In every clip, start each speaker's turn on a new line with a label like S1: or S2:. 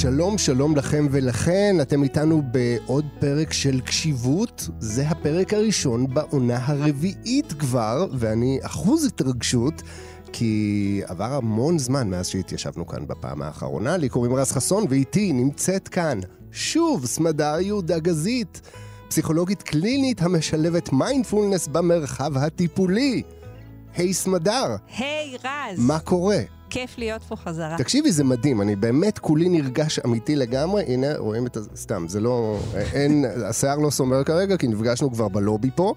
S1: שלום, שלום לכם ולכן, אתם איתנו בעוד פרק של קשיבות. זה הפרק הראשון בעונה הרביעית כבר, ואני אחוז התרגשות, כי עבר המון זמן מאז שהתיישבנו כאן בפעם האחרונה. לי קוראים רז חסון, ואיתי נמצאת כאן, שוב, סמדר יהודה גזית, פסיכולוגית קלינית המשלבת מיינדפולנס במרחב הטיפולי. היי סמדר.
S2: היי רז.
S1: מה קורה?
S2: כיף להיות פה חזרה.
S1: תקשיבי, זה מדהים, אני באמת כולי נרגש אמיתי לגמרי. הנה, רואים את ה... סתם, זה לא... אין... השיער לא סומר כרגע, כי נפגשנו כבר בלובי פה,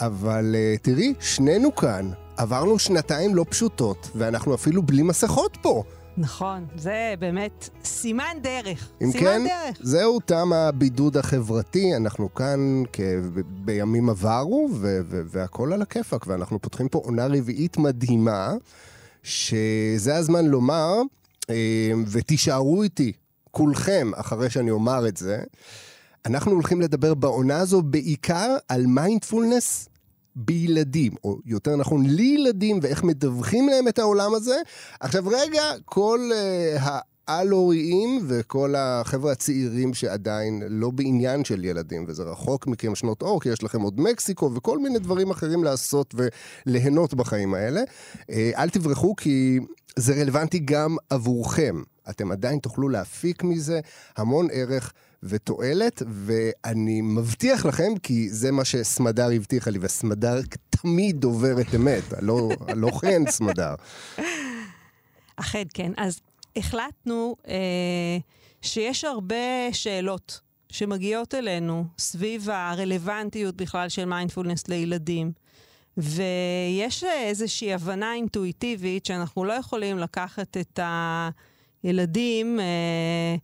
S1: אבל uh, תראי, שנינו כאן. עברנו שנתיים לא פשוטות, ואנחנו אפילו בלי מסכות פה.
S2: נכון, זה באמת סימן דרך.
S1: אם
S2: סימן
S1: כן,
S2: דרך.
S1: זהו תם הבידוד החברתי, אנחנו כאן כ... בימים עברו, ו... ו... והכל על הכיפאק, ואנחנו פותחים פה עונה רביעית מדהימה. שזה הזמן לומר, אה, ותישארו איתי, כולכם, אחרי שאני אומר את זה, אנחנו הולכים לדבר בעונה הזו בעיקר על מיינדפולנס בילדים, או יותר נכון לילדים, ואיך מדווחים להם את העולם הזה. עכשיו רגע, כל uh, על-הוריים וכל החבר'ה הצעירים שעדיין לא בעניין של ילדים, וזה רחוק מכם שנות אור, כי יש לכם עוד מקסיקו וכל מיני דברים אחרים לעשות וליהנות בחיים האלה. אה, אל תברחו, כי זה רלוונטי גם עבורכם. אתם עדיין תוכלו להפיק מזה המון ערך. ותועלת, ואני מבטיח לכם, כי זה מה שסמדר הבטיחה לי, וסמדר תמיד דוברת אמת, הלא, כן סמדר.
S2: אכן, כן. אז החלטנו אה, שיש הרבה שאלות שמגיעות אלינו סביב הרלוונטיות בכלל של מיינדפולנס לילדים. ויש איזושהי הבנה אינטואיטיבית שאנחנו לא יכולים לקחת את הילדים, אה,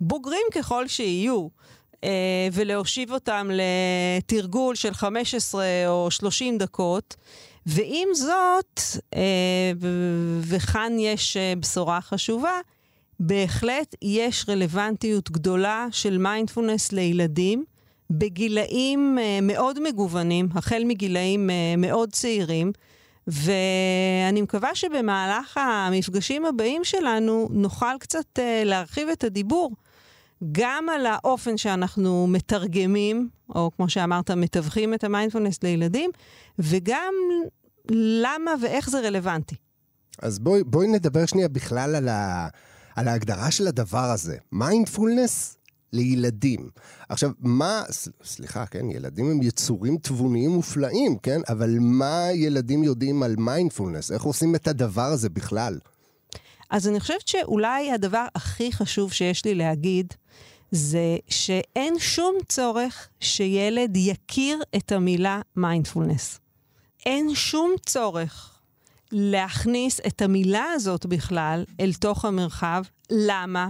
S2: בוגרים ככל שיהיו, אה, ולהושיב אותם לתרגול של 15 או 30 דקות, ועם זאת, אה, וכאן יש אה, בשורה חשובה, בהחלט יש רלוונטיות גדולה של מיינדפולנס לילדים בגילאים אה, מאוד מגוונים, החל מגילאים מאוד צעירים, ואני מקווה שבמהלך המפגשים הבאים שלנו נוכל קצת להרחיב את הדיבור גם על האופן שאנחנו מתרגמים, או כמו שאמרת, מתווכים את המיינדפולנס לילדים, וגם למה ואיך זה רלוונטי.
S1: אז בואי, בואי נדבר שנייה בכלל על, ה, על ההגדרה של הדבר הזה. מיינדפולנס לילדים. עכשיו, מה, סליחה, כן, ילדים הם יצורים תבוניים מופלאים, כן? אבל מה ילדים יודעים על מיינדפולנס? איך עושים את הדבר הזה בכלל?
S2: אז אני חושבת שאולי הדבר הכי חשוב שיש לי להגיד, זה שאין שום צורך שילד יכיר את המילה מיינדפולנס. אין שום צורך להכניס את המילה הזאת בכלל אל תוך המרחב. למה?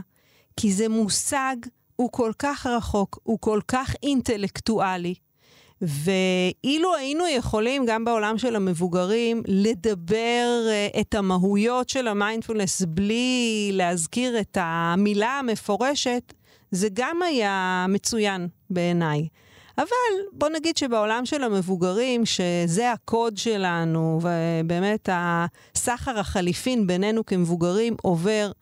S2: כי זה מושג, הוא כל כך רחוק, הוא כל כך אינטלקטואלי, ואילו היינו יכולים, גם בעולם של המבוגרים, לדבר uh, את המהויות של המיינדפולנס בלי להזכיר את המילה המפורשת, זה גם היה מצוין בעיניי. אבל בוא נגיד שבעולם של המבוגרים, שזה הקוד שלנו, ובאמת הסחר החליפין בינינו כמבוגרים עובר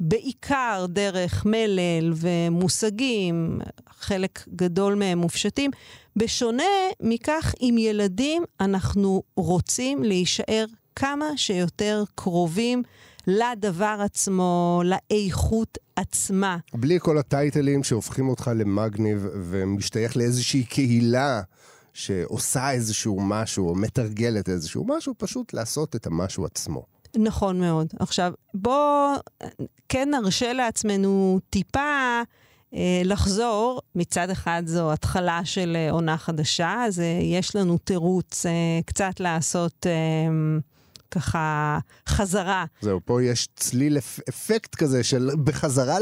S2: בעיקר דרך מלל ומושגים, חלק גדול מהם מופשטים. בשונה מכך, עם ילדים אנחנו רוצים להישאר כמה שיותר קרובים לדבר עצמו, לאיכות עצמה.
S1: בלי כל הטייטלים שהופכים אותך למגניב ומשתייך לאיזושהי קהילה שעושה איזשהו משהו או מתרגלת איזשהו משהו, פשוט לעשות את המשהו עצמו.
S2: נכון מאוד. עכשיו, בוא כן נרשה לעצמנו טיפה אה, לחזור. מצד אחד זו התחלה של אה, עונה חדשה, אז אה, יש לנו תירוץ אה, קצת לעשות... אה, ככה חזרה.
S1: זהו, פה יש צליל אפקט כזה של בחזרה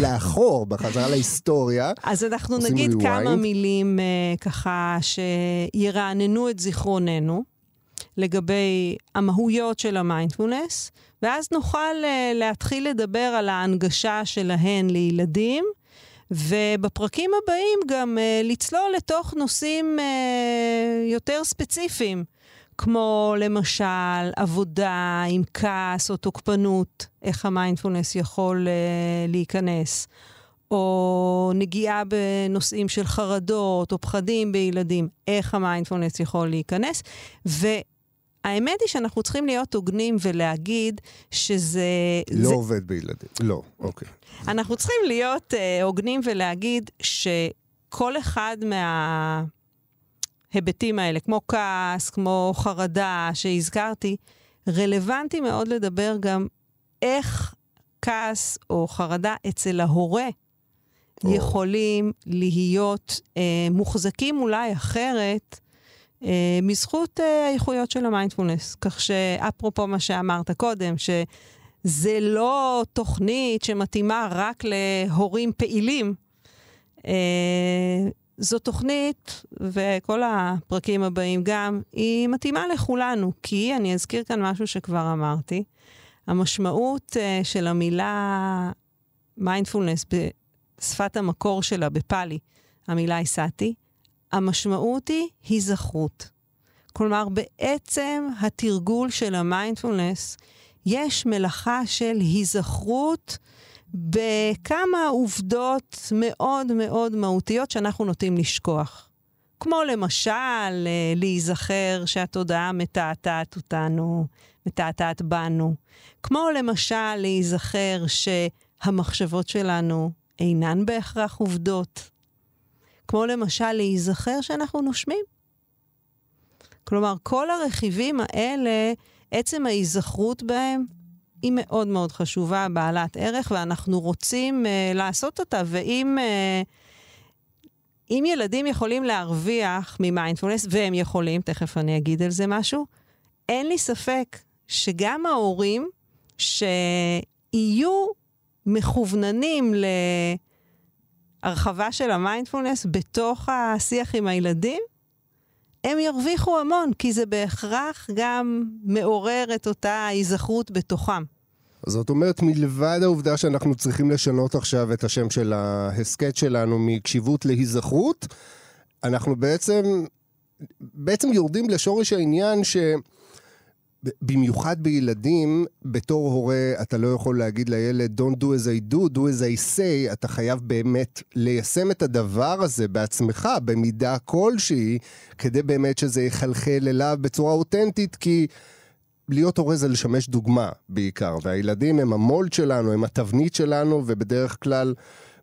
S1: לאחור, בחזרה להיסטוריה.
S2: אז אנחנו נגיד rewind. כמה מילים uh, ככה שירעננו את זיכרוננו לגבי המהויות של המיינדפולנס, ואז נוכל אה, להתחיל לדבר על ההנגשה שלהן לילדים. ובפרקים הבאים גם אה, לצלול לתוך נושאים אה, יותר ספציפיים, כמו למשל עבודה עם כעס או תוקפנות, איך המיינדפולנס יכול אה, להיכנס, או נגיעה בנושאים של חרדות או פחדים בילדים, איך המיינדפולנס יכול להיכנס. והאמת היא שאנחנו צריכים להיות הוגנים ולהגיד שזה...
S1: לא
S2: זה...
S1: עובד בילדים, לא, אוקיי.
S2: אנחנו צריכים להיות uh, הוגנים ולהגיד שכל אחד מה... ההיבטים האלה, כמו כעס, כמו חרדה שהזכרתי, רלוונטי מאוד לדבר גם איך כעס או חרדה אצל ההורה או. יכולים להיות אה, מוחזקים אולי אחרת אה, מזכות אה, האיכויות של המיינדפולנס. כך שאפרופו מה שאמרת קודם, שזה לא תוכנית שמתאימה רק להורים פעילים, אה, זו תוכנית, וכל הפרקים הבאים גם, היא מתאימה לכולנו, כי אני אזכיר כאן משהו שכבר אמרתי. המשמעות uh, של המילה מיינדפולנס בשפת המקור שלה, בפאלי, המילה היא סאטי, המשמעות היא היזכרות. כלומר, בעצם התרגול של המיינדפולנס, יש מלאכה של היזכרות בכמה עובדות מאוד מאוד מהותיות שאנחנו נוטים לשכוח. כמו למשל, אה, להיזכר שהתודעה מתעתעת אותנו, מתעתעת בנו. כמו למשל, להיזכר שהמחשבות שלנו אינן בהכרח עובדות. כמו למשל, להיזכר שאנחנו נושמים. כלומר, כל הרכיבים האלה, עצם ההיזכרות בהם, היא מאוד מאוד חשובה, בעלת ערך, ואנחנו רוצים uh, לעשות אותה. ואם uh, ילדים יכולים להרוויח ממיינדפולנס, והם יכולים, תכף אני אגיד על זה משהו, אין לי ספק שגם ההורים שיהיו מכווננים להרחבה של המיינדפולנס בתוך השיח עם הילדים, הם ירוויחו המון, כי זה בהכרח גם מעורר את אותה היזכרות בתוכם.
S1: זאת אומרת, מלבד העובדה שאנחנו צריכים לשנות עכשיו את השם של ההסכת שלנו מקשיבות להיזכרות, אנחנו בעצם, בעצם יורדים לשורש העניין ש... במיוחד בילדים, בתור הורה, אתה לא יכול להגיד לילד, Don't do as I do, do as I say, אתה חייב באמת ליישם את הדבר הזה בעצמך, במידה כלשהי, כדי באמת שזה יחלחל אליו בצורה אותנטית, כי להיות הורה זה לשמש דוגמה בעיקר, והילדים הם המולד שלנו, הם התבנית שלנו, ובדרך כלל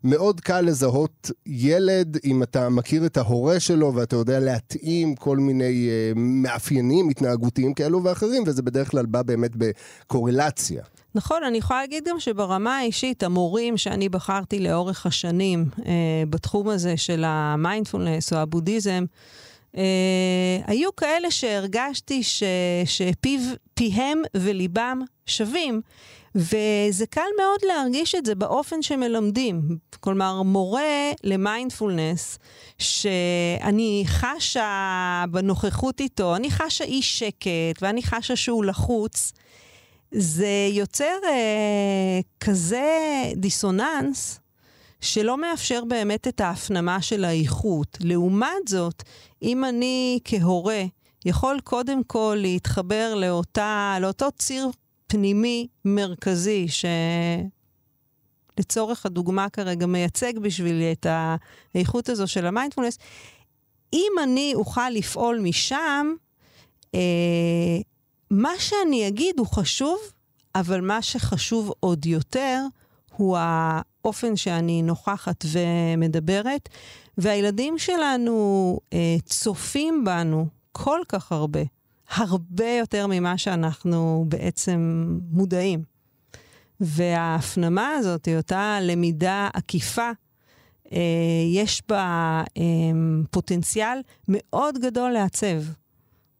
S1: מאוד קל לזהות ילד אם אתה מכיר את ההורה שלו ואתה יודע להתאים כל מיני uh, מאפיינים התנהגותיים כאלו ואחרים, וזה בדרך כלל בא באמת בקורלציה.
S2: נכון, אני יכולה להגיד גם שברמה האישית, המורים שאני בחרתי לאורך השנים uh, בתחום הזה של המיינדפולנס או הבודהיזם, היו כאלה שהרגשתי שפיהם וליבם שווים, וזה קל מאוד להרגיש את זה באופן שמלמדים. כלומר, מורה למיינדפולנס, שאני חשה בנוכחות איתו, אני חשה אי שקט ואני חשה שהוא לחוץ, זה יוצר uh, כזה דיסוננס. שלא מאפשר באמת את ההפנמה של האיכות. לעומת זאת, אם אני כהורה יכול קודם כל להתחבר לאותה, לאותו ציר פנימי מרכזי, שלצורך הדוגמה כרגע מייצג בשבילי את האיכות הזו של המיינדפולנס, אם אני אוכל לפעול משם, אה, מה שאני אגיד הוא חשוב, אבל מה שחשוב עוד יותר הוא האופן שאני נוכחת ומדברת, והילדים שלנו אה, צופים בנו כל כך הרבה, הרבה יותר ממה שאנחנו בעצם מודעים. וההפנמה הזאת, אותה למידה עקיפה, אה, יש בה אה, פוטנציאל מאוד גדול לעצב.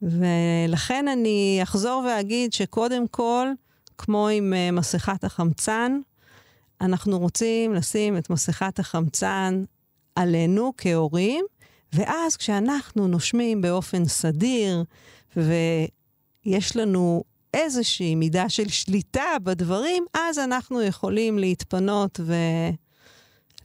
S2: ולכן אני אחזור ואגיד שקודם כל, כמו עם אה, מסכת החמצן, אנחנו רוצים לשים את מסכת החמצן עלינו כהורים, ואז כשאנחנו נושמים באופן סדיר, ויש לנו איזושהי מידה של שליטה בדברים, אז אנחנו יכולים להתפנות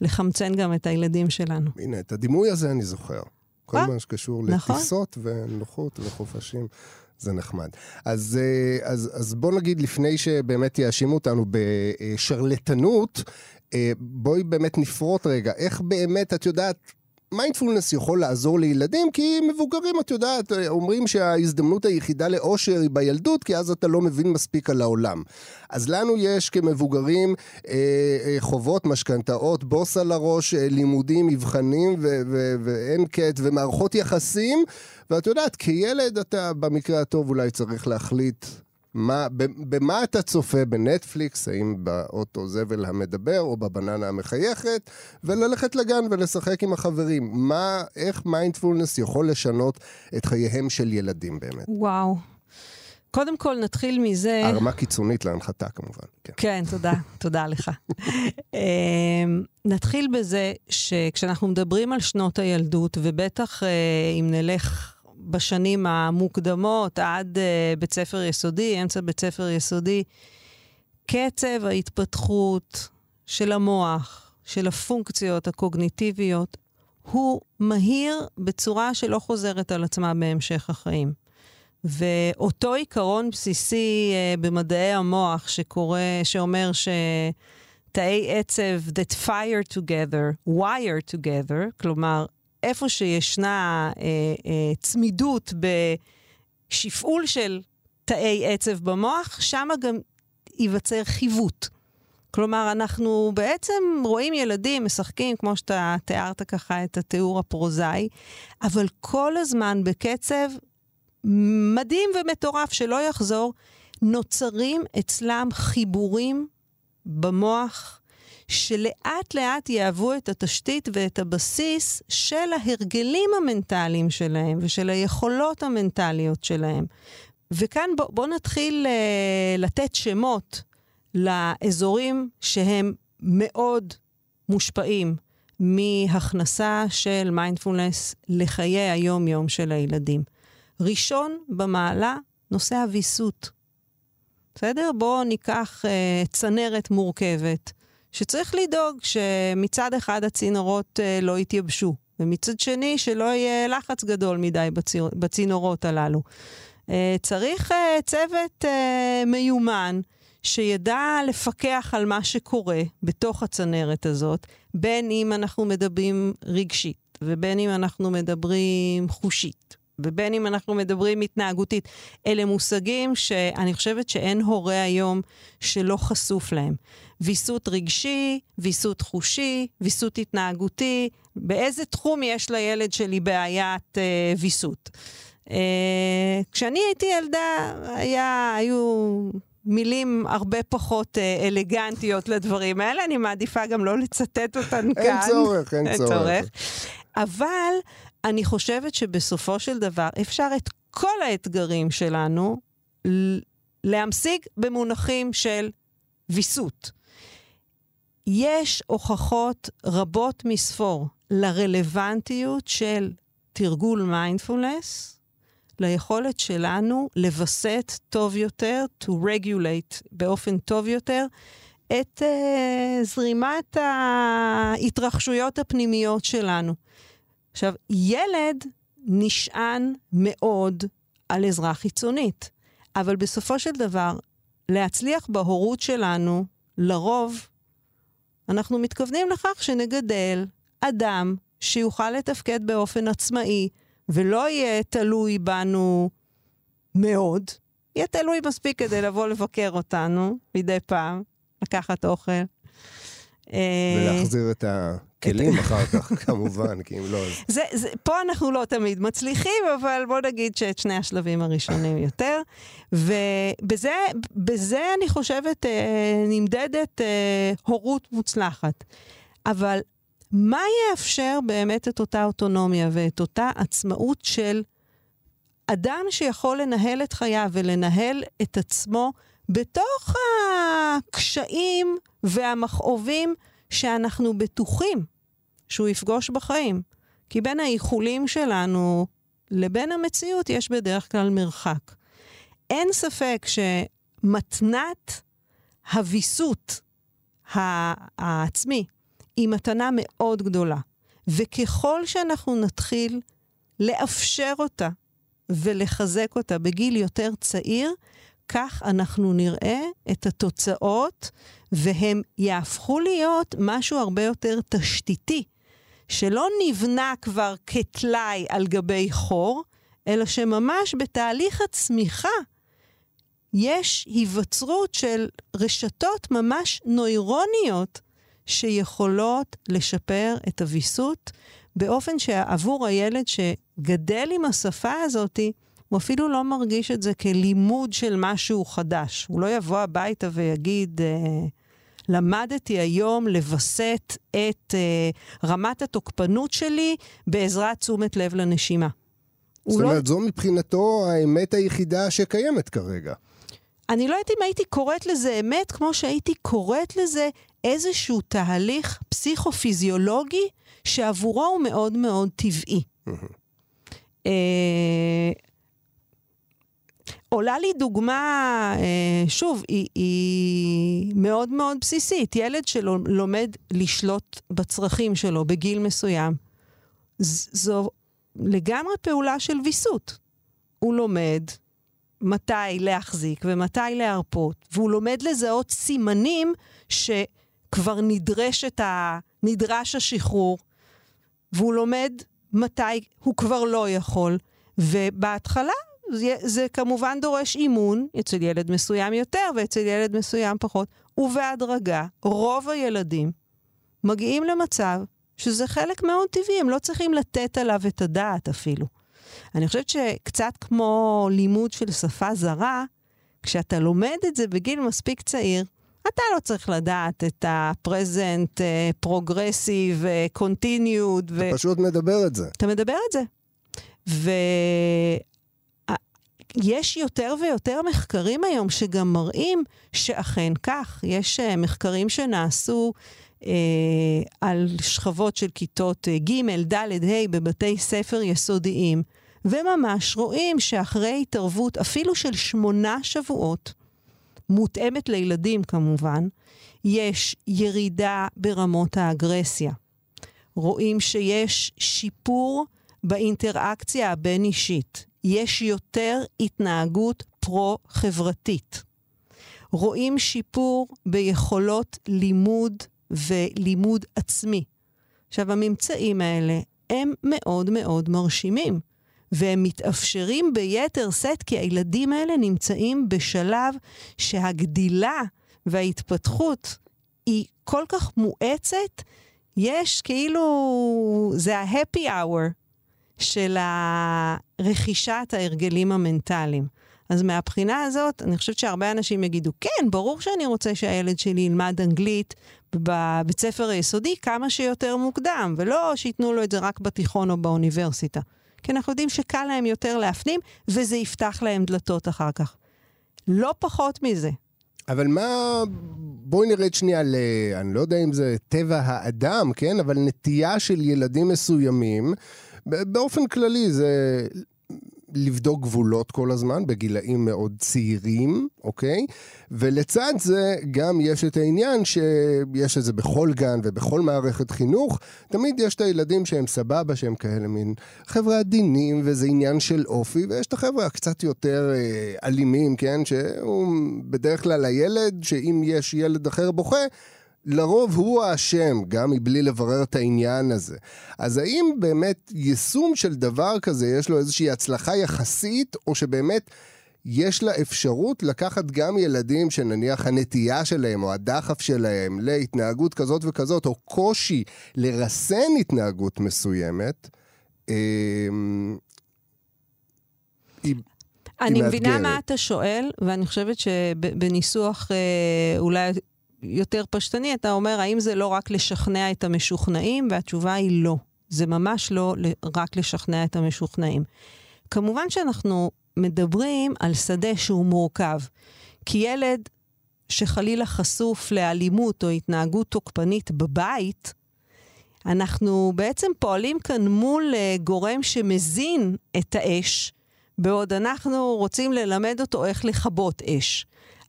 S2: ולחמצן גם את הילדים שלנו.
S1: הנה, את הדימוי הזה אני זוכר. כל מה שקשור נכון. לטיסות ונוחות וחופשים. זה נחמד. אז, אה, אז, אז בוא נגיד, לפני שבאמת יאשימו אותנו בשרלטנות, אה, בואי באמת נפרוט רגע, איך באמת, את יודעת, מיינדפולנס יכול לעזור לילדים, כי מבוגרים, את יודעת, אומרים שההזדמנות היחידה לאושר היא בילדות, כי אז אתה לא מבין מספיק על העולם. אז לנו יש כמבוגרים אה, אה, חובות, משכנתאות, בוס על הראש, אה, לימודים, מבחנים ואין קט, ומערכות יחסים, ואת יודעת, כילד אתה במקרה הטוב אולי צריך להחליט מה, במה אתה צופה בנטפליקס, האם באוטו זבל המדבר או בבננה המחייכת, וללכת לגן ולשחק עם החברים. מה, איך מיינדפולנס יכול לשנות את חייהם של ילדים באמת?
S2: וואו. קודם כל נתחיל מזה...
S1: הרמה קיצונית להנחתה כמובן.
S2: כן, כן תודה, תודה לך. אמ, נתחיל בזה שכשאנחנו מדברים על שנות הילדות, ובטח אה, אם נלך בשנים המוקדמות עד uh, בית ספר יסודי, אמצע בית ספר יסודי, קצב ההתפתחות של המוח, של הפונקציות הקוגניטיביות, הוא מהיר בצורה שלא חוזרת על עצמה בהמשך החיים. ואותו עיקרון בסיסי uh, במדעי המוח שקורא, שאומר שתאי עצב that fire together, wire together, כלומר, איפה שישנה אה, אה, צמידות בשפעול של תאי עצב במוח, שם גם ייווצר חיווט. כלומר, אנחנו בעצם רואים ילדים משחקים, כמו שאתה תיארת ככה את התיאור הפרוזאי, אבל כל הזמן בקצב מדהים ומטורף שלא יחזור, נוצרים אצלם חיבורים במוח שלאט לאט יהוו את התשתית ואת הבסיס של ההרגלים המנטליים שלהם ושל היכולות המנטליות שלהם. וכאן בוא, בוא נתחיל uh, לתת שמות לאזורים שהם מאוד מושפעים מהכנסה של מיינדפולנס לחיי היום-יום של הילדים. ראשון במעלה, נושא הוויסות. בסדר? בואו ניקח uh, צנרת מורכבת. שצריך לדאוג שמצד אחד הצינורות uh, לא יתייבשו, ומצד שני שלא יהיה לחץ גדול מדי בצינורות הללו. Uh, צריך uh, צוות מיומן שידע לפקח על מה שקורה בתוך הצנרת הזאת, בין אם אנחנו מדברים רגשית, ובין אם אנחנו מדברים חושית, ובין אם אנחנו מדברים התנהגותית. אלה מושגים שאני חושבת שאין הורה היום שלא חשוף להם. ויסות רגשי, ויסות חושי, ויסות התנהגותי, באיזה תחום יש לילד שלי בעיית אה, ויסות. אה, כשאני הייתי ילדה, היה, היו מילים הרבה פחות אה, אלגנטיות לדברים האלה, אני מעדיפה גם לא לצטט אותן כאן.
S1: אין צורך, אין צורך.
S2: אבל אני חושבת שבסופו של דבר אפשר את כל האתגרים שלנו להמשיג במונחים של ויסות. יש הוכחות רבות מספור לרלוונטיות של תרגול מיינדפולנס, ליכולת שלנו לווסת טוב יותר, to regulate באופן טוב יותר, את uh, זרימת ההתרחשויות הפנימיות שלנו. עכשיו, ילד נשען מאוד על עזרה חיצונית, אבל בסופו של דבר, להצליח בהורות שלנו, לרוב אנחנו מתכוונים לכך שנגדל אדם שיוכל לתפקד באופן עצמאי ולא יהיה תלוי בנו מאוד, יהיה תלוי מספיק כדי לבוא לבקר אותנו מדי פעם, לקחת אוכל.
S1: ולהחזיר את הכלים אחר כך, כמובן, כי אם לא... אז...
S2: זה, זה, פה אנחנו לא תמיד מצליחים, אבל בוא נגיד שאת שני השלבים הראשונים יותר. ובזה אני חושבת אה, נמדדת אה, הורות מוצלחת. אבל מה יאפשר באמת את אותה אוטונומיה ואת אותה עצמאות של אדם שיכול לנהל את חייו ולנהל את עצמו בתוך הקשיים והמכאובים שאנחנו בטוחים שהוא יפגוש בחיים. כי בין האיחולים שלנו לבין המציאות יש בדרך כלל מרחק. אין ספק שמתנת הוויסות העצמי היא מתנה מאוד גדולה. וככל שאנחנו נתחיל לאפשר אותה ולחזק אותה בגיל יותר צעיר, כך אנחנו נראה את התוצאות, והם יהפכו להיות משהו הרבה יותר תשתיתי, שלא נבנה כבר כטלאי על גבי חור, אלא שממש בתהליך הצמיחה יש היווצרות של רשתות ממש נוירוניות שיכולות לשפר את הוויסות באופן שעבור הילד שגדל עם השפה הזאתי, הוא אפילו לא מרגיש את זה כלימוד של משהו חדש. הוא לא יבוא הביתה ויגיד, אה, למדתי היום לווסת את אה, רמת התוקפנות שלי בעזרת תשומת לב לנשימה.
S1: זאת לא- אומרת, לא... זו מבחינתו האמת היחידה שקיימת כרגע.
S2: אני לא יודעת אם הייתי קוראת לזה אמת, כמו שהייתי קוראת לזה איזשהו תהליך פסיכו-פיזיולוגי שעבורו הוא מאוד מאוד טבעי. אה, עולה לי דוגמה, אה, שוב, היא, היא מאוד מאוד בסיסית. ילד שלומד לשלוט בצרכים שלו בגיל מסוים, זו לגמרי פעולה של ויסות. הוא לומד מתי להחזיק ומתי להרפות, והוא לומד לזהות סימנים שכבר נדרשת ה... נדרש השחרור, והוא לומד מתי הוא כבר לא יכול. ובהתחלה זה, זה כמובן דורש אימון אצל ילד מסוים יותר ואצל ילד מסוים פחות, ובהדרגה רוב הילדים מגיעים למצב שזה חלק מאוד טבעי, הם לא צריכים לתת עליו את הדעת אפילו. אני חושבת שקצת כמו לימוד של שפה זרה, כשאתה לומד את זה בגיל מספיק צעיר, אתה לא צריך לדעת את ה-present, uh, progressive, uh, continued.
S1: אתה ו... פשוט מדבר את זה.
S2: אתה מדבר את זה. ויש יותר ויותר מחקרים היום שגם מראים שאכן כך. יש uh, מחקרים שנעשו uh, על שכבות של כיתות uh, ג', ד', ה' בבתי ספר יסודיים, וממש רואים שאחרי התערבות אפילו של שמונה שבועות, מותאמת לילדים כמובן, יש ירידה ברמות האגרסיה. רואים שיש שיפור באינטראקציה הבין-אישית. יש יותר התנהגות פרו-חברתית. רואים שיפור ביכולות לימוד ולימוד עצמי. עכשיו, הממצאים האלה הם מאוד מאוד מרשימים. והם מתאפשרים ביתר שאת כי הילדים האלה נמצאים בשלב שהגדילה וההתפתחות היא כל כך מואצת, יש כאילו, זה ה-happy hour של רכישת ההרגלים המנטליים. אז מהבחינה הזאת, אני חושבת שהרבה אנשים יגידו, כן, ברור שאני רוצה שהילד שלי ילמד אנגלית בבית ספר היסודי כמה שיותר מוקדם, ולא שייתנו לו את זה רק בתיכון או באוניברסיטה. כי אנחנו יודעים שקל להם יותר להפנים, וזה יפתח להם דלתות אחר כך. לא פחות מזה.
S1: אבל מה, בואי נרד שנייה ל... אני לא יודע אם זה טבע האדם, כן? אבל נטייה של ילדים מסוימים, באופן כללי זה לבדוק גבולות כל הזמן, בגילאים מאוד צעירים, אוקיי? ולצד זה גם יש את העניין שיש את זה בכל גן ובכל מערכת חינוך, תמיד יש את הילדים שהם סבבה, שהם כאלה מין חבר'ה עדינים, וזה עניין של אופי, ויש את החבר'ה הקצת יותר אה, אלימים, כן? שהוא בדרך כלל הילד, שאם יש ילד אחר בוכה, לרוב הוא האשם, גם מבלי לברר את העניין הזה. אז האם באמת יישום של דבר כזה, יש לו איזושהי הצלחה יחסית, או שבאמת יש לה אפשרות לקחת גם ילדים שנניח הנטייה שלהם או הדחף שלהם להתנהגות כזאת וכזאת, או קושי לרסן התנהגות מסוימת, אמ,
S2: אני מבינה מה אתה שואל, ואני חושבת שבניסוח אה, אולי יותר פשטני, אתה אומר, האם זה לא רק לשכנע את המשוכנעים? והתשובה היא לא. זה ממש לא רק לשכנע את המשוכנעים. כמובן שאנחנו מדברים על שדה שהוא מורכב. כי ילד שחלילה חשוף לאלימות או התנהגות תוקפנית בבית, אנחנו בעצם פועלים כאן מול אה, גורם שמזין את האש, בעוד אנחנו רוצים ללמד אותו איך לכבות אש.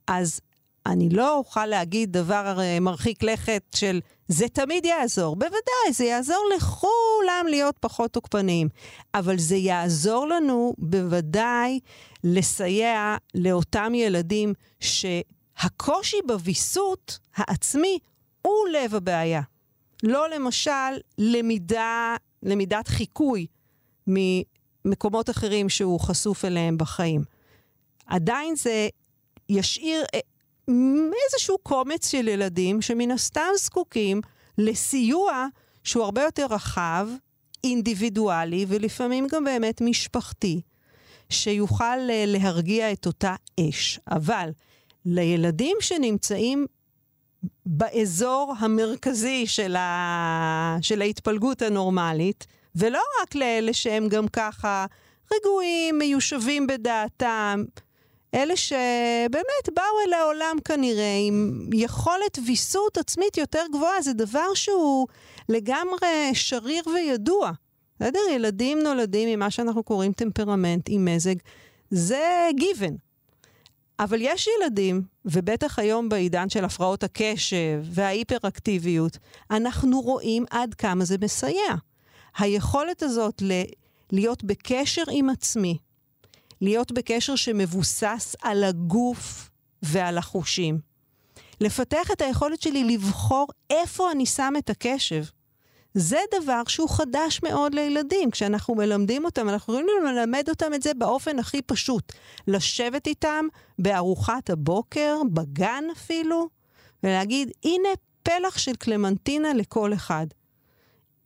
S2: אז אני לא אוכל להגיד דבר אה, מרחיק לכת של זה תמיד יעזור. בוודאי, זה יעזור לכולם להיות פחות תוקפניים. אבל זה יעזור לנו בוודאי לסייע לאותם ילדים שהקושי בוויסות העצמי הוא לב הבעיה. לא למשל למידה, למידת חיקוי ממקומות אחרים שהוא חשוף אליהם בחיים. עדיין זה ישאיר אה, איזשהו קומץ של ילדים שמן הסתם זקוקים לסיוע שהוא הרבה יותר רחב, אינדיבידואלי ולפעמים גם באמת משפחתי, שיוכל אה, להרגיע את אותה אש. אבל לילדים שנמצאים באזור המרכזי של, ה... של ההתפלגות הנורמלית, ולא רק לאלה שהם גם ככה רגועים, מיושבים בדעתם, אלה שבאמת באו אל העולם כנראה עם יכולת ויסות עצמית יותר גבוהה, זה דבר שהוא לגמרי שריר וידוע. בסדר? ילדים נולדים עם מה שאנחנו קוראים טמפרמנט, עם מזג, זה גיוון. אבל יש ילדים, ובטח היום בעידן של הפרעות הקשב וההיפראקטיביות, אנחנו רואים עד כמה זה מסייע. היכולת הזאת ל- להיות בקשר עם עצמי, להיות בקשר שמבוסס על הגוף ועל החושים. לפתח את היכולת שלי לבחור איפה אני שם את הקשב. זה דבר שהוא חדש מאוד לילדים. כשאנחנו מלמדים אותם, אנחנו יכולים ללמד אותם את זה באופן הכי פשוט. לשבת איתם בארוחת הבוקר, בגן אפילו, ולהגיד, הנה פלח של קלמנטינה לכל אחד.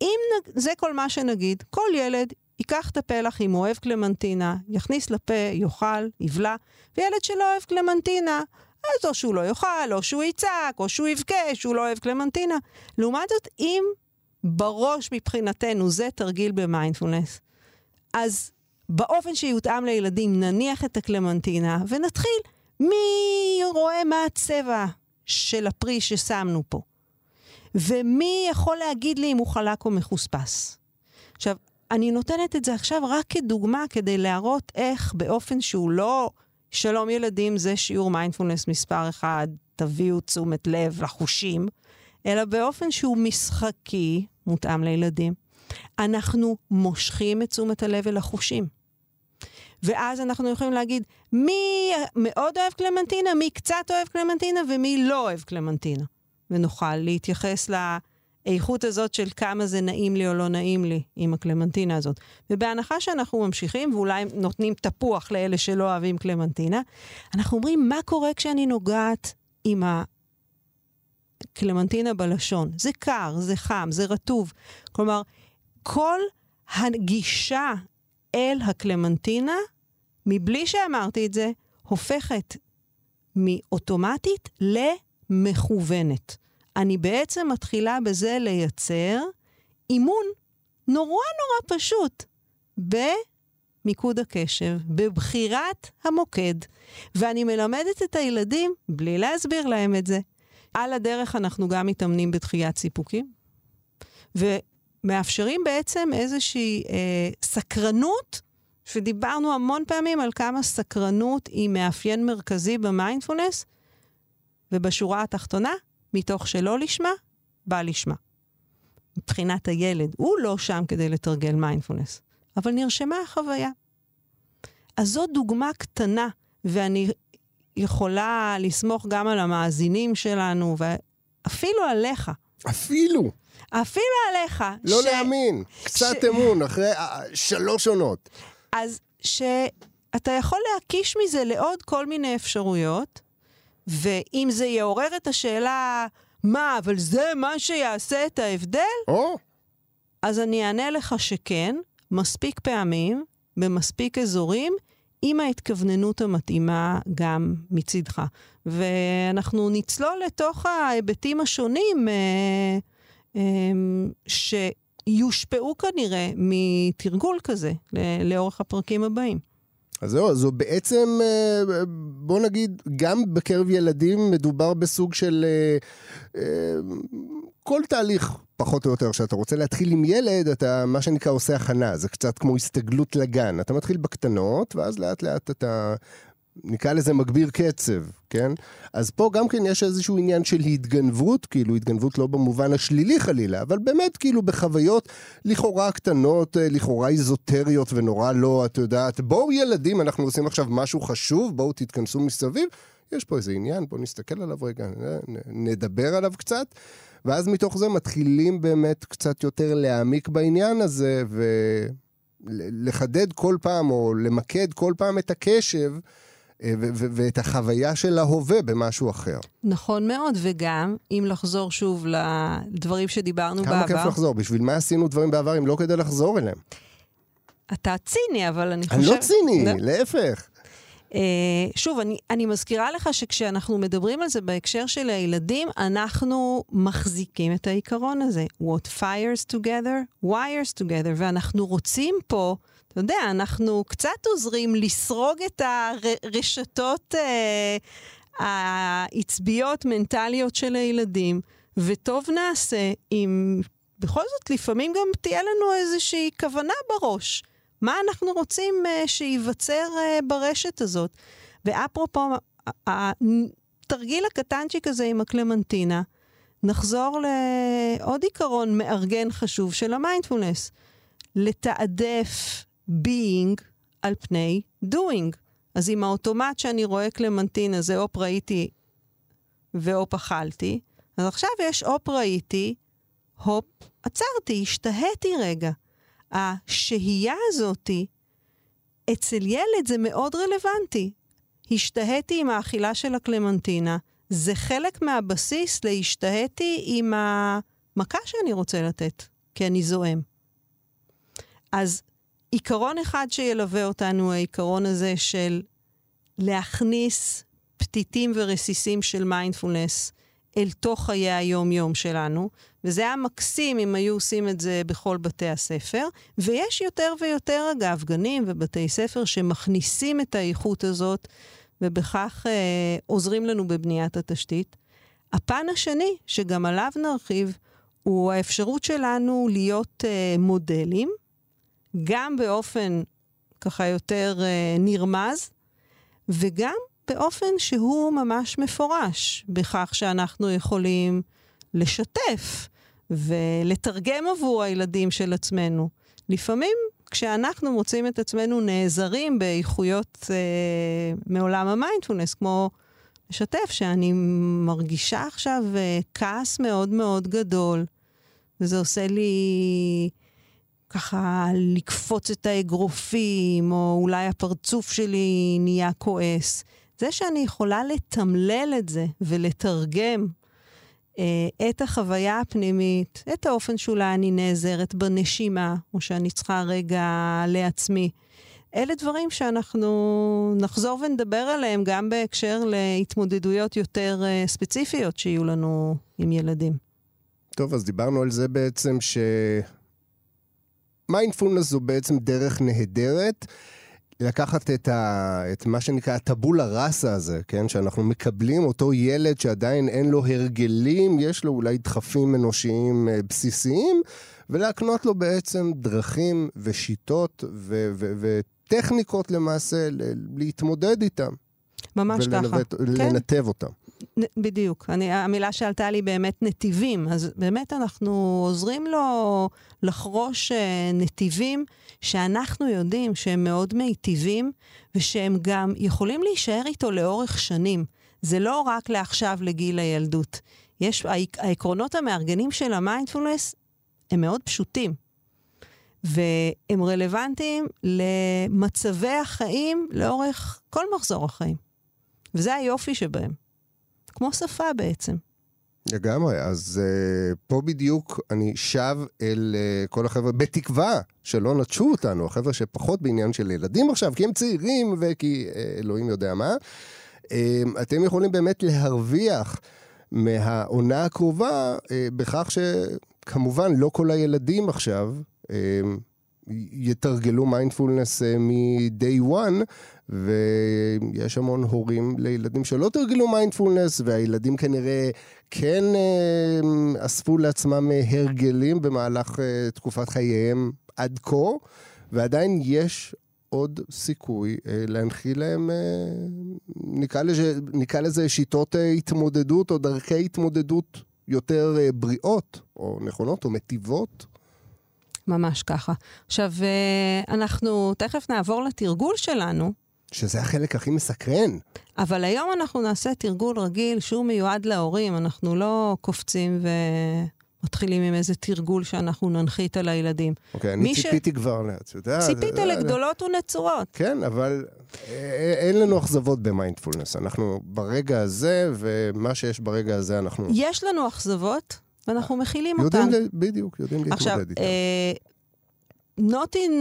S2: אם נ... זה כל מה שנגיד, כל ילד ייקח את הפלח אם הוא אוהב קלמנטינה, יכניס לפה, יאכל, יבלע, וילד שלא אוהב קלמנטינה, אז או שהוא לא יאכל, או שהוא יצעק, או שהוא יבכה, שהוא לא אוהב קלמנטינה. לעומת זאת, אם בראש מבחינתנו זה תרגיל במיינדפולנס, אז באופן שיותאם לילדים נניח את הקלמנטינה ונתחיל מי רואה מה הצבע של הפרי ששמנו פה, ומי יכול להגיד לי אם הוא חלק או מחוספס. עכשיו, אני נותנת את זה עכשיו רק כדוגמה כדי להראות איך באופן שהוא לא שלום ילדים זה שיעור מיינדפולנס מספר אחד, תביאו תשומת לב לחושים, אלא באופן שהוא משחקי, מותאם לילדים. אנחנו מושכים את תשומת הלב אל החושים. ואז אנחנו יכולים להגיד מי מאוד אוהב קלמנטינה, מי קצת אוהב קלמנטינה ומי לא אוהב קלמנטינה. ונוכל להתייחס לאיכות הזאת של כמה זה נעים לי או לא נעים לי עם הקלמנטינה הזאת. ובהנחה שאנחנו ממשיכים, ואולי נותנים תפוח לאלה שלא אוהבים קלמנטינה, אנחנו אומרים, מה קורה כשאני נוגעת עם הקלמנטינה בלשון? זה קר, זה חם, זה רטוב. כלומר, כל הגישה אל הקלמנטינה, מבלי שאמרתי את זה, הופכת מאוטומטית למכוונת. אני בעצם מתחילה בזה לייצר אימון נורא נורא פשוט במיקוד הקשב, בבחירת המוקד, ואני מלמדת את הילדים, בלי להסביר להם את זה. על הדרך אנחנו גם מתאמנים בדחיית סיפוקים, ומאפשרים בעצם איזושהי אה, סקרנות, שדיברנו המון פעמים על כמה סקרנות היא מאפיין מרכזי במיינדפולנס, ובשורה התחתונה, מתוך שלא לשמה, בא לשמה. מבחינת הילד, הוא לא שם כדי לתרגל מיינדפולנס, אבל נרשמה החוויה. אז זו דוגמה קטנה, ואני יכולה לסמוך גם על המאזינים שלנו, ואפילו עליך.
S1: אפילו.
S2: אפילו עליך.
S1: לא ש... להאמין. קצת ש... אמון, אחרי uh, שלוש עונות.
S2: אז שאתה יכול להקיש מזה לעוד כל מיני אפשרויות, ואם זה יעורר את השאלה, מה, אבל זה מה שיעשה את ההבדל?
S1: או.
S2: אז אני אענה לך שכן, מספיק פעמים, במספיק אזורים, עם ההתכווננות המתאימה גם מצידך. ואנחנו נצלול לתוך ההיבטים השונים אה, אה, שיושפעו כנראה מתרגול כזה לאורך הפרקים הבאים.
S1: אז זהו, זו בעצם, אה, בוא נגיד, גם בקרב ילדים מדובר בסוג של אה, אה, כל תהליך, פחות או יותר, שאתה רוצה להתחיל עם ילד, אתה מה שנקרא עושה הכנה, זה קצת כמו הסתגלות לגן. אתה מתחיל בקטנות, ואז לאט לאט אתה נקרא לזה מגביר קצב, כן? אז פה גם כן יש איזשהו עניין של התגנבות, כאילו התגנבות לא במובן השלילי חלילה, אבל באמת כאילו בחוויות לכאורה קטנות, אה, לכאורה איזוטריות ונורא לא, את יודעת, בואו ילדים, אנחנו עושים עכשיו משהו חשוב, בואו תתכנסו מסביב. יש פה איזה עניין, בואו נסתכל עליו רגע, נדבר עליו קצת. ואז מתוך זה מתחילים באמת קצת יותר להעמיק בעניין הזה, ולחדד כל פעם, או למקד כל פעם את הקשב. אה, ואת החוויה של ההווה במשהו אחר.
S2: נכון מאוד, וגם, אם לחזור שוב לדברים שדיברנו
S1: כמה
S2: בעבר...
S1: כמה כיף לחזור, בשביל מה עשינו דברים בעבר אם לא כדי לחזור אליהם?
S2: אתה ציני, אבל אני חושב...
S1: אני לא ציני, לא. להפך.
S2: Uh, שוב, אני, אני מזכירה לך שכשאנחנו מדברים על זה בהקשר של הילדים, אנחנו מחזיקים את העיקרון הזה. What fires together, wires together, ואנחנו רוצים פה... אתה יודע, אנחנו קצת עוזרים לסרוג את הרשתות אה, העצביות, מנטליות של הילדים, וטוב נעשה אם בכל זאת לפעמים גם תהיה לנו איזושהי כוונה בראש. מה אנחנו רוצים אה, שייווצר אה, ברשת הזאת? ואפרופו, התרגיל הקטנצ'יק הזה עם הקלמנטינה, נחזור לעוד עיקרון מארגן חשוב של המיינדפולנס. לתעדף being על פני doing. אז אם האוטומט שאני רואה קלמנטינה זה הופ ראיתי והופ אכלתי, אז עכשיו יש הופ ראיתי, הופ עצרתי, השתהיתי רגע. השהייה הזאתי, אצל ילד זה מאוד רלוונטי. השתהיתי עם האכילה של הקלמנטינה, זה חלק מהבסיס להשתהיתי עם המכה שאני רוצה לתת, כי אני זועם. אז עיקרון אחד שילווה אותנו, העיקרון הזה של להכניס פתיתים ורסיסים של מיינדפולנס אל תוך חיי היום-יום שלנו, וזה היה מקסים אם היו עושים את זה בכל בתי הספר, ויש יותר ויותר, אגב, גנים ובתי ספר שמכניסים את האיכות הזאת, ובכך אה, עוזרים לנו בבניית התשתית. הפן השני, שגם עליו נרחיב, הוא האפשרות שלנו להיות אה, מודלים, גם באופן ככה יותר אה, נרמז, וגם באופן שהוא ממש מפורש, בכך שאנחנו יכולים לשתף ולתרגם עבור הילדים של עצמנו. לפעמים כשאנחנו מוצאים את עצמנו נעזרים באיכויות אה, מעולם המיינדפולנס, כמו לשתף שאני מרגישה עכשיו אה, כעס מאוד מאוד גדול, וזה עושה לי ככה לקפוץ את האגרופים, או אולי הפרצוף שלי נהיה כועס. זה שאני יכולה לתמלל את זה ולתרגם אה, את החוויה הפנימית, את האופן שאולי אני נעזרת בנשימה, או שאני צריכה רגע לעצמי. אלה דברים שאנחנו נחזור ונדבר עליהם גם בהקשר להתמודדויות יותר uh, ספציפיות שיהיו לנו עם ילדים.
S1: טוב, אז דיברנו על זה בעצם ש... מיינדפולנס זו בעצם דרך נהדרת. לקחת את, ה, את מה שנקרא הטבולה ראסה הזה, כן? שאנחנו מקבלים אותו ילד שעדיין אין לו הרגלים, יש לו אולי דחפים אנושיים אה, בסיסיים, ולהקנות לו בעצם דרכים ושיטות ו- ו- וטכניקות למעשה להתמודד איתם.
S2: ממש ולנווט, ככה.
S1: ולנתב כן. אותם.
S2: בדיוק. אני, המילה שעלתה לי באמת נתיבים. אז באמת אנחנו עוזרים לו לחרוש אה, נתיבים שאנחנו יודעים שהם מאוד מיטיבים, ושהם גם יכולים להישאר איתו לאורך שנים. זה לא רק לעכשיו לגיל הילדות. יש, העקרונות המארגנים של המיינדפולנס הם מאוד פשוטים. והם רלוונטיים למצבי החיים לאורך כל מחזור החיים. וזה היופי שבהם. כמו שפה בעצם.
S1: לגמרי, אז אה, פה בדיוק אני שב אל אה, כל החבר'ה, בתקווה שלא נטשו אותנו, החבר'ה שפחות בעניין של ילדים עכשיו, כי הם צעירים וכי אה, אלוהים יודע מה. אה, אתם יכולים באמת להרוויח מהעונה הקרובה אה, בכך שכמובן לא כל הילדים עכשיו אה, יתרגלו מיינדפולנס מ-day one, ויש המון הורים לילדים שלא תרגלו מיינדפולנס, והילדים כנראה כן אה, אספו לעצמם הרגלים במהלך אה, תקופת חייהם עד כה, ועדיין יש עוד סיכוי אה, להנחיל להם, אה, נקרא, לזה, נקרא לזה שיטות אה, התמודדות או דרכי התמודדות יותר אה, בריאות, או נכונות, או מטיבות.
S2: ממש ככה. עכשיו, אה, אנחנו תכף נעבור לתרגול שלנו,
S1: שזה החלק הכי מסקרן.
S2: אבל היום אנחנו נעשה תרגול רגיל שהוא מיועד להורים. אנחנו לא קופצים ומתחילים עם איזה תרגול שאנחנו ננחית על הילדים.
S1: אוקיי, אני
S2: מי ש-
S1: ציפיתי כבר, אתה יודע...
S2: ציפית
S1: זה-
S2: לגדולות ונצורות.
S1: כן, אבל אין לנו אכזבות במיינדפולנס. אנחנו ברגע הזה, ומה שיש ברגע הזה אנחנו
S2: יש לנו אכזבות, ואנחנו מכילים
S1: יודעים,
S2: אותן.
S1: ל- בדיוק, יודעים
S2: עכשיו,
S1: להתמודד איתם.
S2: אה, not in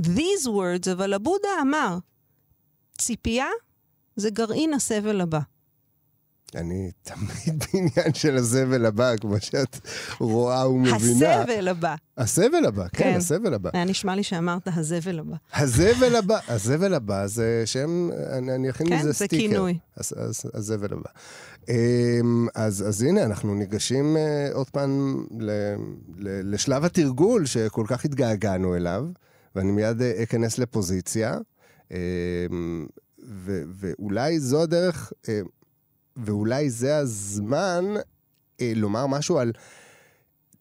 S2: these words, אבל הבודה אמר, ציפייה זה גרעין הסבל הבא.
S1: אני תמיד בעניין של הזבל הבא, כמו שאת רואה ומבינה.
S2: הסבל הבא.
S1: הסבל הבא, כן,
S2: כן.
S1: הסבל הבא.
S2: היה נשמע לי שאמרת הזבל הבא.
S1: הזבל הבא, הזבל הבא זה שם, אני, אני אכין
S2: כן,
S1: מזה
S2: זה
S1: סטיקר.
S2: כינוי.
S1: אז, אז, הזבל הבא. אמ, אז, אז הנה, אנחנו ניגשים אה, עוד פעם ל, ל, לשלב התרגול שכל כך התגעגענו אליו, ואני מיד אה, אכנס לפוזיציה, ו, ואולי זו הדרך, אה, ואולי זה הזמן אה, לומר משהו על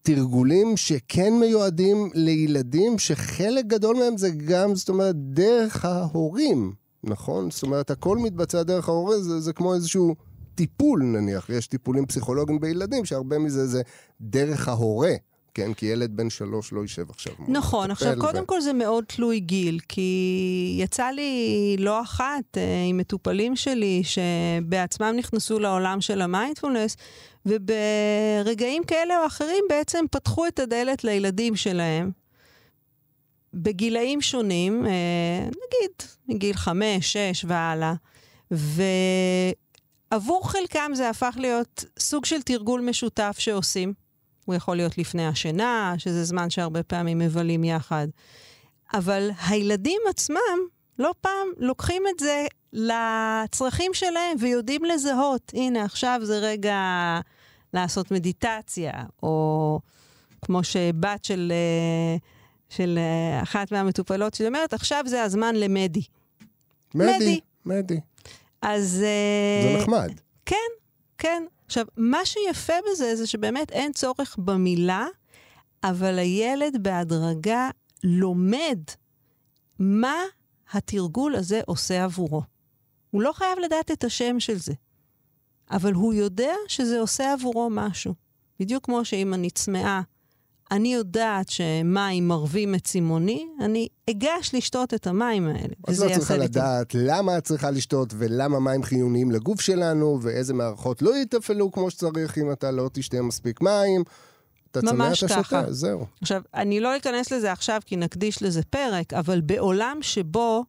S1: תרגולים שכן מיועדים לילדים, שחלק גדול מהם זה גם, זאת אומרת, דרך ההורים, נכון? זאת אומרת, הכל מתבצע דרך ההורים, זה, זה כמו איזשהו טיפול נניח. יש טיפולים פסיכולוגיים בילדים, שהרבה מזה זה דרך ההורה. כן, כי ילד בן שלוש לא יישב עכשיו.
S2: נכון, עכשיו קודם כל זה מאוד תלוי גיל, כי יצא לי לא אחת אה, עם מטופלים שלי שבעצמם נכנסו לעולם של המיינדפולנס, וברגעים כאלה או אחרים בעצם פתחו את הדלת לילדים שלהם. בגילאים שונים, אה, נגיד מגיל חמש, שש והלאה, ועבור חלקם זה הפך להיות סוג של תרגול משותף שעושים. הוא יכול להיות לפני השינה, שזה זמן שהרבה פעמים מבלים יחד. אבל הילדים עצמם לא פעם לוקחים את זה לצרכים שלהם ויודעים לזהות. הנה, עכשיו זה רגע לעשות מדיטציה, או כמו שבת של, אה, של אה, אחת מהמטופלות שלי אומרת, עכשיו זה הזמן למדי.
S1: מדי,
S2: מדי.
S1: מדי.
S2: אז...
S1: זה
S2: אה,
S1: נחמד.
S2: כן, כן. עכשיו, מה שיפה בזה זה שבאמת אין צורך במילה, אבל הילד בהדרגה לומד מה התרגול הזה עושה עבורו. הוא לא חייב לדעת את השם של זה, אבל הוא יודע שזה עושה עבורו משהו. בדיוק כמו שאם אני צמאה, אני יודעת שמים מרווים את צימוני, אני אגש לשתות את המים האלה.
S1: את לא צריכה
S2: לי טוב.
S1: לדעת למה את צריכה לשתות ולמה מים חיוניים לגוף שלנו, ואיזה מערכות לא יתפעלו כמו שצריך אם אתה לא תשתה מספיק מים. אתה צמא, אתה
S2: ככה.
S1: שותה, זהו.
S2: עכשיו, אני לא אכנס לזה עכשיו כי נקדיש לזה פרק, אבל בעולם שבו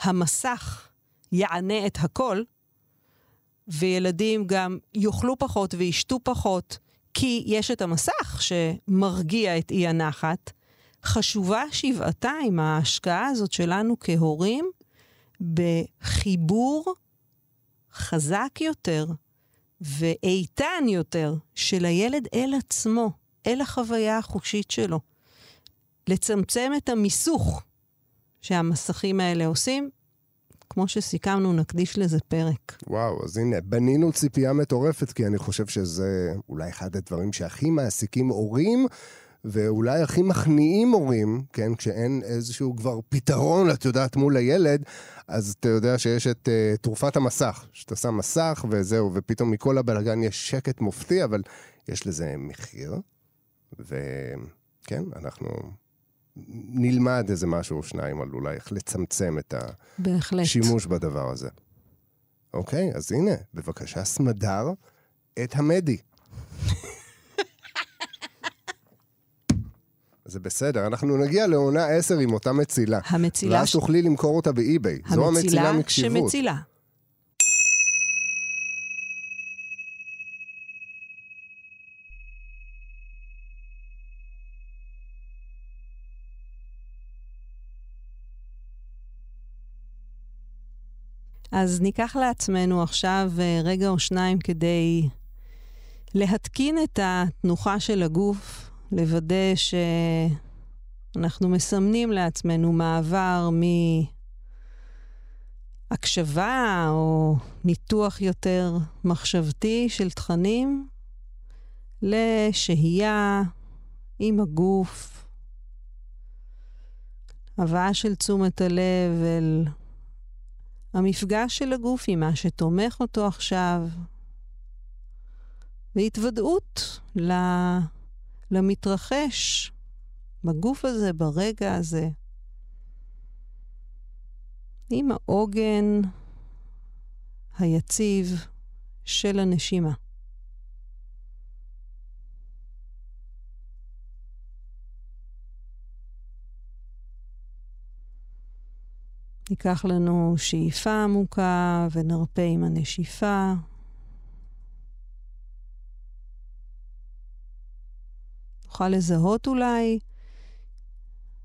S2: המסך יענה את הכל, וילדים גם יאכלו פחות וישתו פחות, כי יש את המסך שמרגיע את אי הנחת, חשובה שבעתיים ההשקעה הזאת שלנו כהורים בחיבור חזק יותר ואיתן יותר של הילד אל עצמו, אל החוויה החושית שלו. לצמצם את המיסוך שהמסכים האלה עושים, כמו שסיכמנו, נקדיש לזה פרק.
S1: וואו, אז הנה, בנינו ציפייה מטורפת, כי אני חושב שזה אולי אחד הדברים שהכי מעסיקים הורים, ואולי הכי מכניעים הורים, כן, כשאין איזשהו כבר פתרון, את יודעת, מול הילד, אז אתה יודע שיש את uh, תרופת המסך, שאתה שם מסך וזהו, ופתאום מכל הבלגן יש שקט מופתי, אבל יש לזה מחיר, וכן, אנחנו נלמד איזה משהו או שניים על אולי איך לצמצם את ה...
S2: בהחלט.
S1: בדבר הזה. אוקיי, אז הנה, בבקשה, סמדר את המדי. זה בסדר, אנחנו נגיע לעונה 10 עם אותה מצילה.
S2: המצילה,
S1: ואז
S2: ש...
S1: תוכלי למכור אותה באי-ביי. זו המצילה
S2: המצילה
S1: מקשיבות.
S2: שמצילה. אז ניקח לעצמנו עכשיו אה, רגע או שניים כדי להתקין את התנוחה של הגוף, לוודא שאנחנו מסמנים לעצמנו מעבר הקשבה או ניתוח יותר מחשבתי של תכנים לשהייה עם הגוף, הבאה של תשומת הלב אל המפגש של הגוף עם מה שתומך אותו עכשיו, והתוודעות למתרחש בגוף הזה, ברגע הזה. עם העוגן היציב של הנשימה. ניקח לנו שאיפה עמוקה ונרפה עם הנשיפה. נוכל לזהות אולי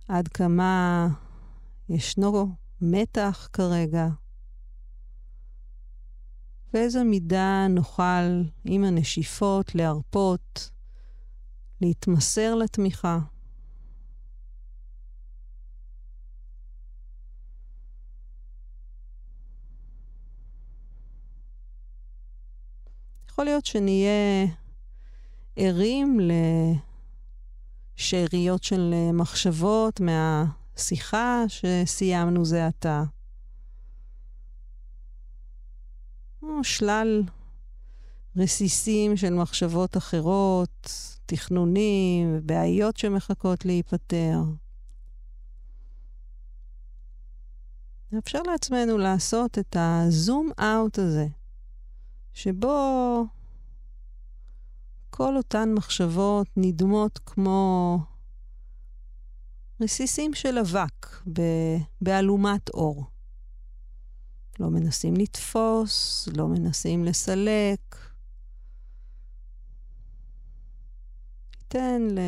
S2: עד כמה ישנו מתח כרגע. באיזו מידה נוכל עם הנשיפות להרפות, להתמסר לתמיכה. יכול להיות שנהיה ערים לשאריות של מחשבות מהשיחה שסיימנו זה עתה. שלל רסיסים של מחשבות אחרות, תכנונים ובעיות שמחכות להיפתר. נאפשר לעצמנו לעשות את הזום אאוט הזה. שבו כל אותן מחשבות נדמות כמו רסיסים של אבק באלומת אור. לא מנסים לתפוס, לא מנסים לסלק. ניתן ל...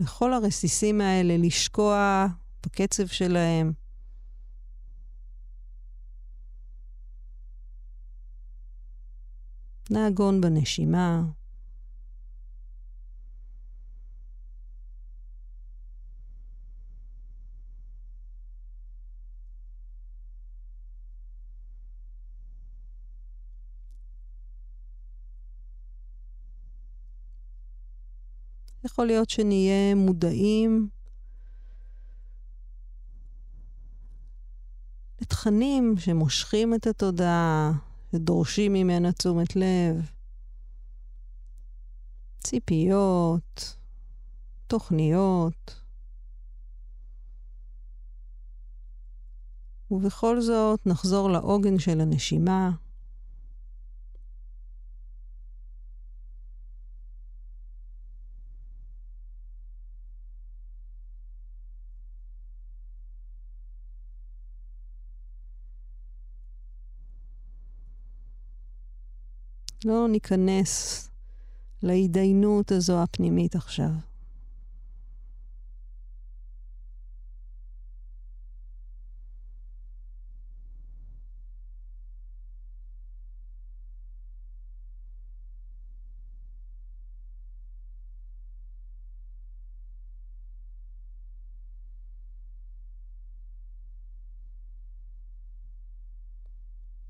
S2: לכל הרסיסים האלה לשקוע בקצב שלהם. נהגון בנשימה. יכול להיות שנהיה מודעים לתכנים שמושכים את התודעה, ודורשים ממנה תשומת לב. ציפיות, תוכניות. ובכל זאת נחזור לעוגן של הנשימה. לא ניכנס להתדיינות הזו הפנימית עכשיו.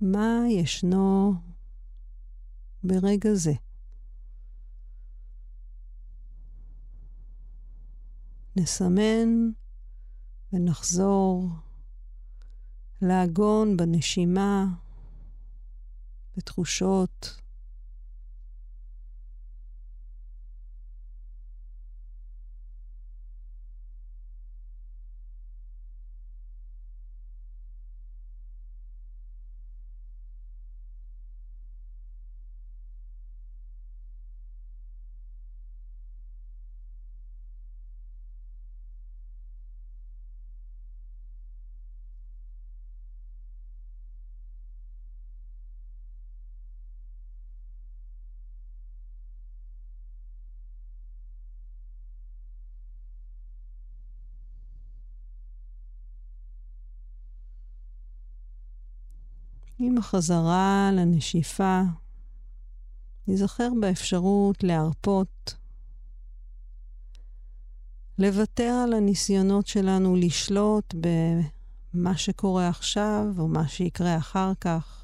S2: מה ישנו ברגע זה. נסמן ונחזור לעגון בנשימה, בתחושות. עם החזרה לנשיפה, ניזכר באפשרות להרפות, לוותר על הניסיונות שלנו לשלוט מה שקורה עכשיו או מה שיקרה אחר כך.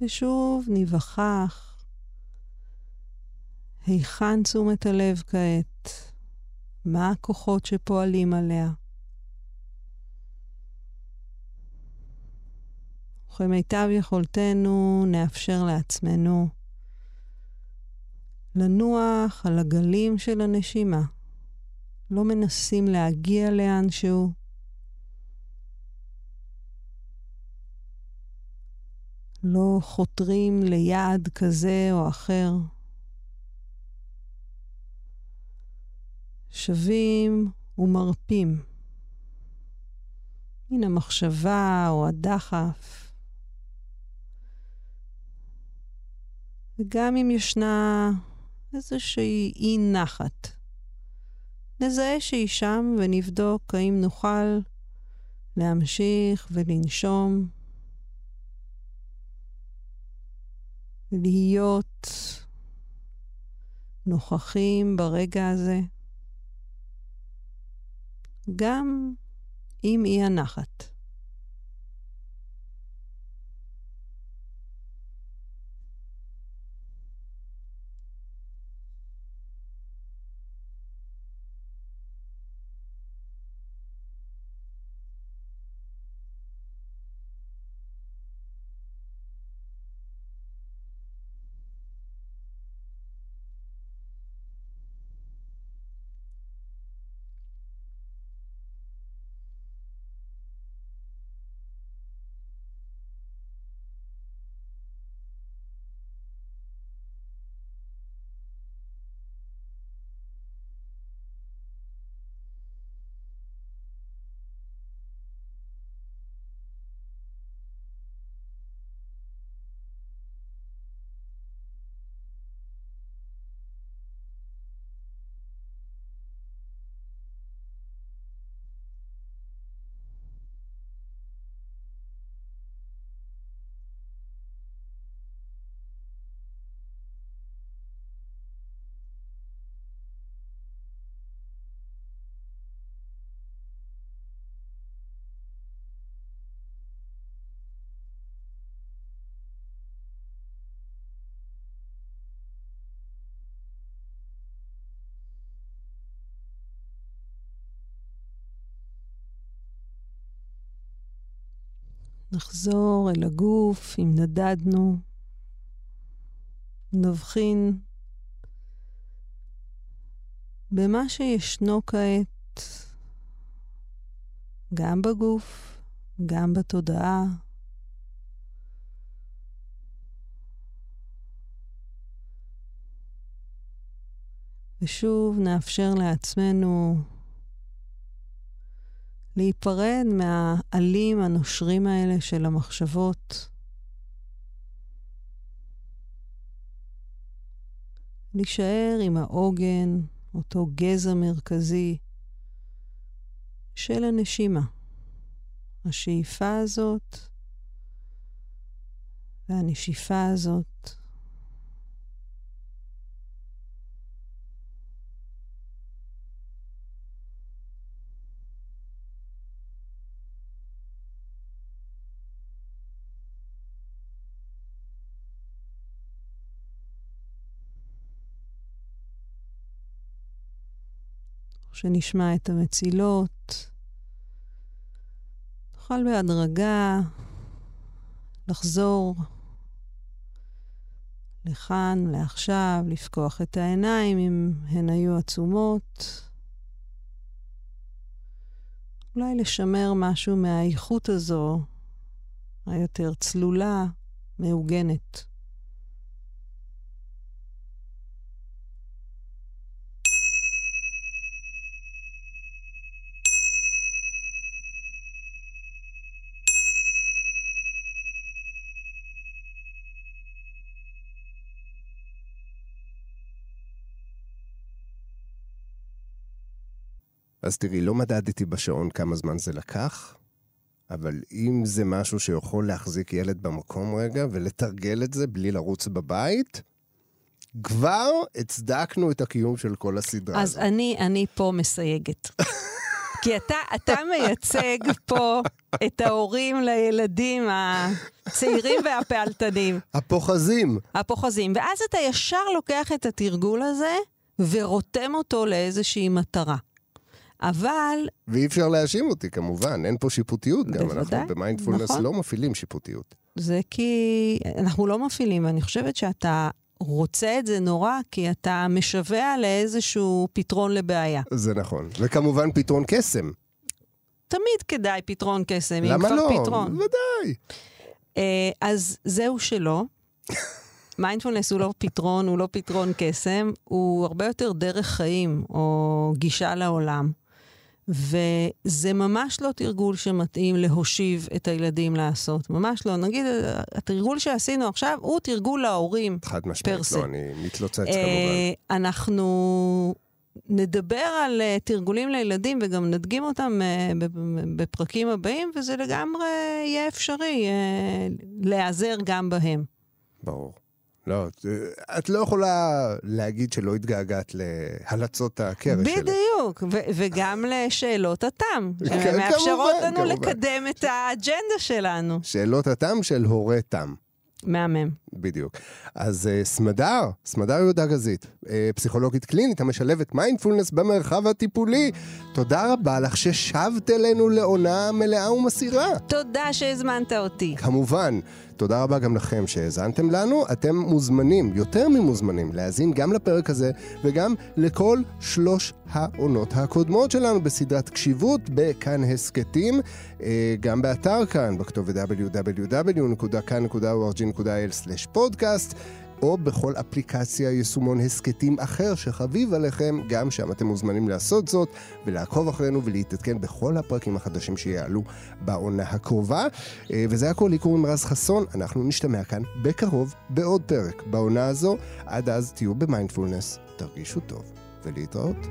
S2: ושוב ניווכח היכן תשומת הלב כעת, מה הכוחות שפועלים עליה. וכמיטב יכולתנו נאפשר לעצמנו לנוח על הגלים של הנשימה. לא מנסים להגיע לאנשהו, לא חותרים ליעד כזה או אחר. שווים ומרפים מן המחשבה או הדחף. וגם אם ישנה איזושהי אי נחת, נזהה שהיא שם ונבדוק האם נוכל להמשיך ולנשום להיות נוכחים ברגע הזה, גם עם אי הנחת. נחזור אל הגוף, אם נדדנו, נבחין במה שישנו כעת, גם בגוף, גם בתודעה. ושוב נאפשר לעצמנו להיפרד מהעלים הנושרים האלה של המחשבות. להישאר עם העוגן, אותו גזע מרכזי של הנשימה. השאיפה הזאת והנשיפה הזאת שנשמע את המצילות. נוכל בהדרגה לחזור לכאן, לעכשיו, לפקוח את העיניים אם הן היו עצומות. אולי לשמר משהו מהאיכות הזו, היותר צלולה, מעוגנת.
S1: אז תראי, לא מדדתי בשעון כמה זמן זה לקח, אבל אם זה משהו שיכול להחזיק ילד במקום רגע ולתרגל את זה בלי לרוץ בבית, כבר הצדקנו את הקיום של כל הסדרה
S2: אז
S1: הזאת.
S2: אני, אני פה מסייגת. כי אתה, אתה מייצג פה את ההורים לילדים הצעירים והפעלתנים,
S1: הפוחזים.
S2: הפוחזים, ואז אתה ישר לוקח את התרגול הזה ורותם אותו לאיזושהי מטרה. אבל
S1: ואי אפשר להאשים אותי, כמובן, אין פה שיפוטיות גם.
S2: בוודאי,
S1: אנחנו במיינדפולנס
S2: נכון.
S1: לא מפעילים שיפוטיות.
S2: זה כי אנחנו לא מפעילים, ואני חושבת שאתה רוצה את זה נורא, כי אתה משווע לאיזשהו פתרון לבעיה.
S1: זה נכון. וכמובן פתרון קסם.
S2: תמיד כדאי פתרון קסם, אם
S1: למה
S2: כבר
S1: לא?
S2: פתרון.
S1: ודאי.
S2: אה, אז זהו שלא. מיינדפולנס הוא לא פתרון, הוא לא פתרון קסם, הוא הרבה יותר דרך חיים או גישה לעולם. וזה ממש לא תרגול שמתאים להושיב את הילדים לעשות. ממש לא. נגיד, התרגול שעשינו עכשיו הוא תרגול להורים.
S1: חד משמעית. לא, אני מתלוצץ כמובן.
S2: אה, אנחנו נדבר על אה, תרגולים לילדים וגם נדגים אותם אה, בפרקים הבאים, וזה לגמרי יהיה אפשרי להיעזר גם בהם.
S1: ברור. לא, את- לא יכולה להגיד שלא התגעגעת להלצות הקרש שלי.
S2: בדיוק, ו- וגם לשאלות התם,
S1: כן,
S2: שמאפשרות לנו
S1: כמובן.
S2: לקדם את האג'נדה שלנו.
S1: שאלות התם של הורה תם.
S2: מהמם.
S1: בדיוק. אז uh, סמדר, סמדר יהודה גזית, uh, פסיכולוגית קלינית המשלבת מיינדפולנס במרחב הטיפולי. תודה רבה לך ששבת אלינו לעונה מלאה ומסעירה.
S2: תודה שהזמנת אותי.
S1: כמובן, תודה רבה גם לכם שהאזנתם לנו. אתם מוזמנים, יותר ממוזמנים, להאזין גם לפרק הזה וגם לכל שלוש העונות הקודמות שלנו בסדרת קשיבות בכאן הסכתים, אה, גם באתר כאן, בכתובת www.כאן.org.il/פודקאסט. או בכל אפליקציה יישומון הסכתים אחר שחביב עליכם, גם שם אתם מוזמנים לעשות זאת ולעקוב אחרינו ולהתעדכן בכל הפרקים החדשים שיעלו בעונה הקרובה. אה, וזה הכל, לי קוראים רז חסון, אנחנו נשתמע כאן בקרוב בעוד פרק בעונה הזו. עד אז תהיו במיינדפולנס, תרגישו טוב ולהתראות.